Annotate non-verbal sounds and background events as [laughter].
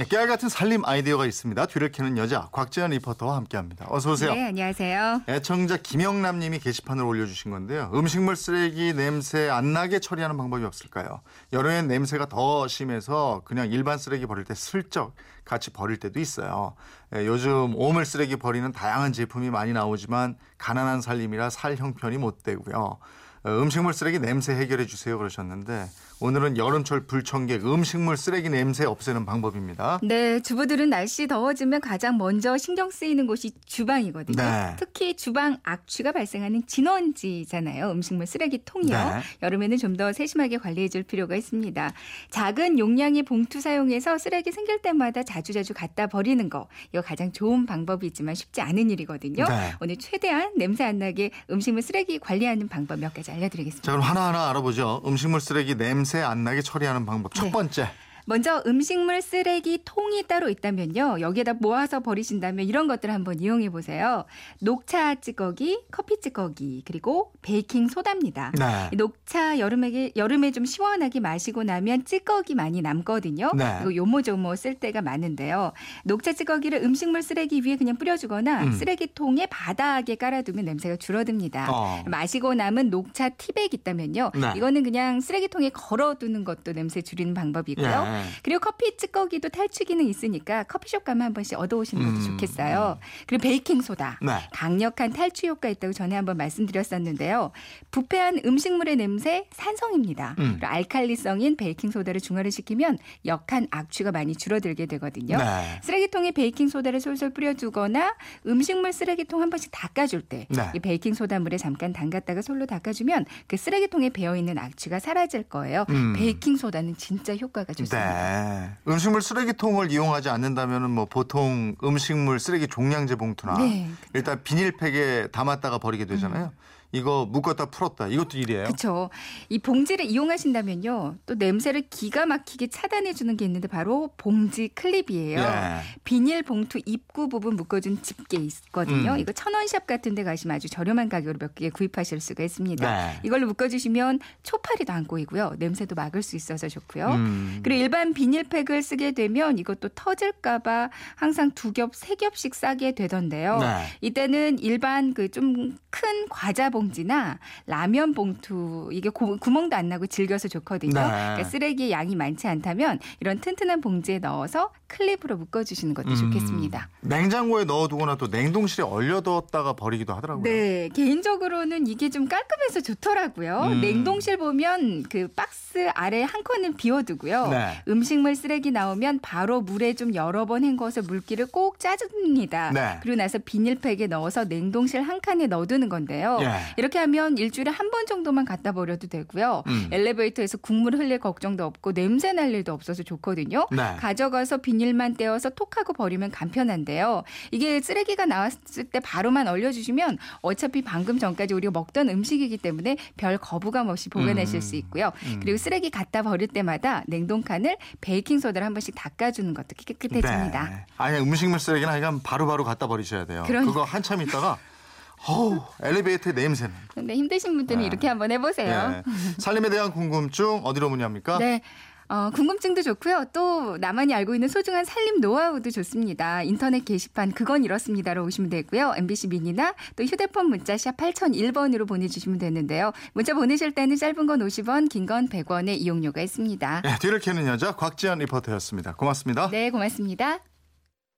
네, 깨알 같은 살림 아이디어가 있습니다. 뒤를 캐는 여자 곽지연 리포터와 함께합니다. 어서 오세요. 네, 안녕하세요. 애청자 김영남님이 게시판을 올려주신 건데요. 음식물 쓰레기 냄새 안 나게 처리하는 방법이 없을까요? 여름엔 냄새가 더 심해서 그냥 일반 쓰레기 버릴 때 슬쩍 같이 버릴 때도 있어요. 예, 요즘 오물 쓰레기 버리는 다양한 제품이 많이 나오지만 가난한 살림이라 살 형편이 못 되고요. 어, 음식물 쓰레기 냄새 해결해 주세요 그러셨는데 오늘은 여름철 불청객 음식물 쓰레기 냄새 없애는 방법입니다. 네, 주부들은 날씨 더워지면 가장 먼저 신경 쓰이는 곳이 주방이거든요. 네. 특히 주방 악취가 발생하는 진원지잖아요. 음식물 쓰레기통이요. 네. 여름에는 좀 더 세심하게 관리해 줄 필요가 있습니다. 작은 용량의 봉투 사용해서 쓰레기 생길 때마다 자주자주 갖다 버리는 거. 이거 가장 좋은 방법이지만 쉽지 않은 일이거든요. 네. 오늘 최대한 냄새 안 나게 음식물 쓰레기 관리하는 방법 몇 가지 알려드리겠습니다. 자 그럼 하나하나 알아보죠. 음식물 쓰레기 냄새 안 나게 처리하는 방법 첫 네. 번째. 먼저 음식물 쓰레기 통이 따로 있다면요. 여기에다 모아서 버리신다면 이런 것들 한번 이용해 보세요. 녹차 찌꺼기, 커피 찌꺼기, 그리고 베이킹 소다입니다. 네. 이 녹차 여름에 여름에 좀 시원하게 마시고 나면 찌꺼기 많이 남거든요. 네. 이거 요모조모 쓸 때가 많은데요. 녹차 찌꺼기를 음식물 쓰레기 위에 그냥 뿌려주거나 음. 쓰레기통의 바닥에 깔아두면 냄새가 줄어듭니다. 어. 마시고 남은 녹차 티백 있다면요. 네. 이거는 그냥 쓰레기통에 걸어두는 것도 냄새 줄이는 방법이고요. 예. 그리고 커피 찌꺼기도 탈취 기능 있으니까 커피숍 가면 한 번씩 얻어오시는 것도 음. 좋겠어요. 그리고 베이킹 소다. 네. 강력한 탈취 효과 있다고 전에 한번 말씀드렸었는데요. 부패한 음식물의 냄새 산성입니다. 음. 알칼리성인 베이킹 소다를 중화를 시키면 역한 악취가 많이 줄어들게 되거든요. 네. 쓰레기통에 베이킹 소다를 솔솔 뿌려두거나 음식물 쓰레기통 한 번씩 닦아줄 때이 네. 베이킹 소다 물에 잠깐 담갔다가 솔로 닦아주면 그 쓰레기통에 배어 있는 악취가 사라질 거예요. 음. 베이킹 소다는 진짜 효과가 좋습니다. 네. 음식물 쓰레기통을 이용하지 않는다면 뭐 보통 음식물 쓰레기 종량제 봉투나 네, 음. 일단 비닐팩에 담았다가 버리게 되잖아요. 이거 묶었다 풀었다 이것도 일이에요. 그렇죠. 이 봉지를 이용하신다면요. 또 냄새를 기가 막히게 차단해 주는 게 있는데 바로 봉지 클립이에요. 예. 비닐 봉투 입구 부분 묶어준 집게 있거든요. 음. 이거 천원샵 같은 데 가시면 아주 저렴한 가격으로 몇 개 구입하실 수가 있습니다. 네. 이걸로 묶어주시면 초파리도 안 꼬이고요. 냄새도 막을 수 있어서 좋고요. 음. 그리고 일반 비닐팩을 쓰게 되면 이것도 터질까 봐 항상 두 겹, 세 겹씩 싸게 되던데요. 네. 이때는 일반 그 좀 큰 과자 봉지나 라면 봉투 이게 고- 구멍도 안 나고 질겨서 좋거든요. 네. 그러니까 쓰레기 양이 많지 않다면 이런 튼튼한 봉지에 넣어서 클립으로 묶어주시는 것도 음. 좋겠습니다. 냉장고에 넣어두거나 또 냉동실에 얼려뒀다가 버리기도 하더라고요. 네, 개인적으로는 이게 좀 깔끔해서 좋더라고요. 음. 냉동실 보면 그 박스 아래 한 칸은 비워두고요. 네. 음식물 쓰레기 나오면 바로 물에 좀 여러 번 헹궈서 물기를 꼭 짜줍니다. 네. 그리고 나서 비닐팩에 넣어서 냉동실 한 칸에 넣어두는 건데요. 예. 이렇게 하면 일주일에 한 번 정도만 갖다 버려도 되고요. 음. 엘리베이터에서 국물 흘릴 걱정도 없고 냄새 날 일도 없어서 좋거든요. 네. 가져가서 비닐만 떼어서 톡하고 버리면 간편한데요. 이게 쓰레기가 나왔을 때 바로만 얼려주시면 어차피 방금 전까지 우리가 먹던 음식이기 때문에 별 거부감 없이 보관하실 음. 수 있고요. 그리고 쓰레기 갖다 버릴 때마다 냉동칸을 베이킹 소다를 한 번씩 닦아주는 것도 깨끗해집니다. 네. 아니 음식물 쓰레기는 하여간 바로바로 갖다 버리셔야 돼요. 그러니까. 그거 한참 있다가 [laughs] 어우 엘리베이터의 냄새는. 근데 힘드신 분들은 네. 이렇게 한번 해보세요. 예. 살림에 대한 궁금증 어디로 문의합니까? 네. 어, 궁금증도 좋고요. 또 나만이 알고 있는 소중한 살림 노하우도 좋습니다. 인터넷 게시판 그건 이렇습니다로 오시면 되고요. MBC 미니나 또 휴대폰 문자 샵 8001번으로 보내주시면 되는데요. 문자 보내실 때는 짧은 건 50원, 긴 건 100원의 이용료가 있습니다. 예, 뒤를 캐는 여자 곽지연 리포터였습니다. 고맙습니다. 네, 고맙습니다.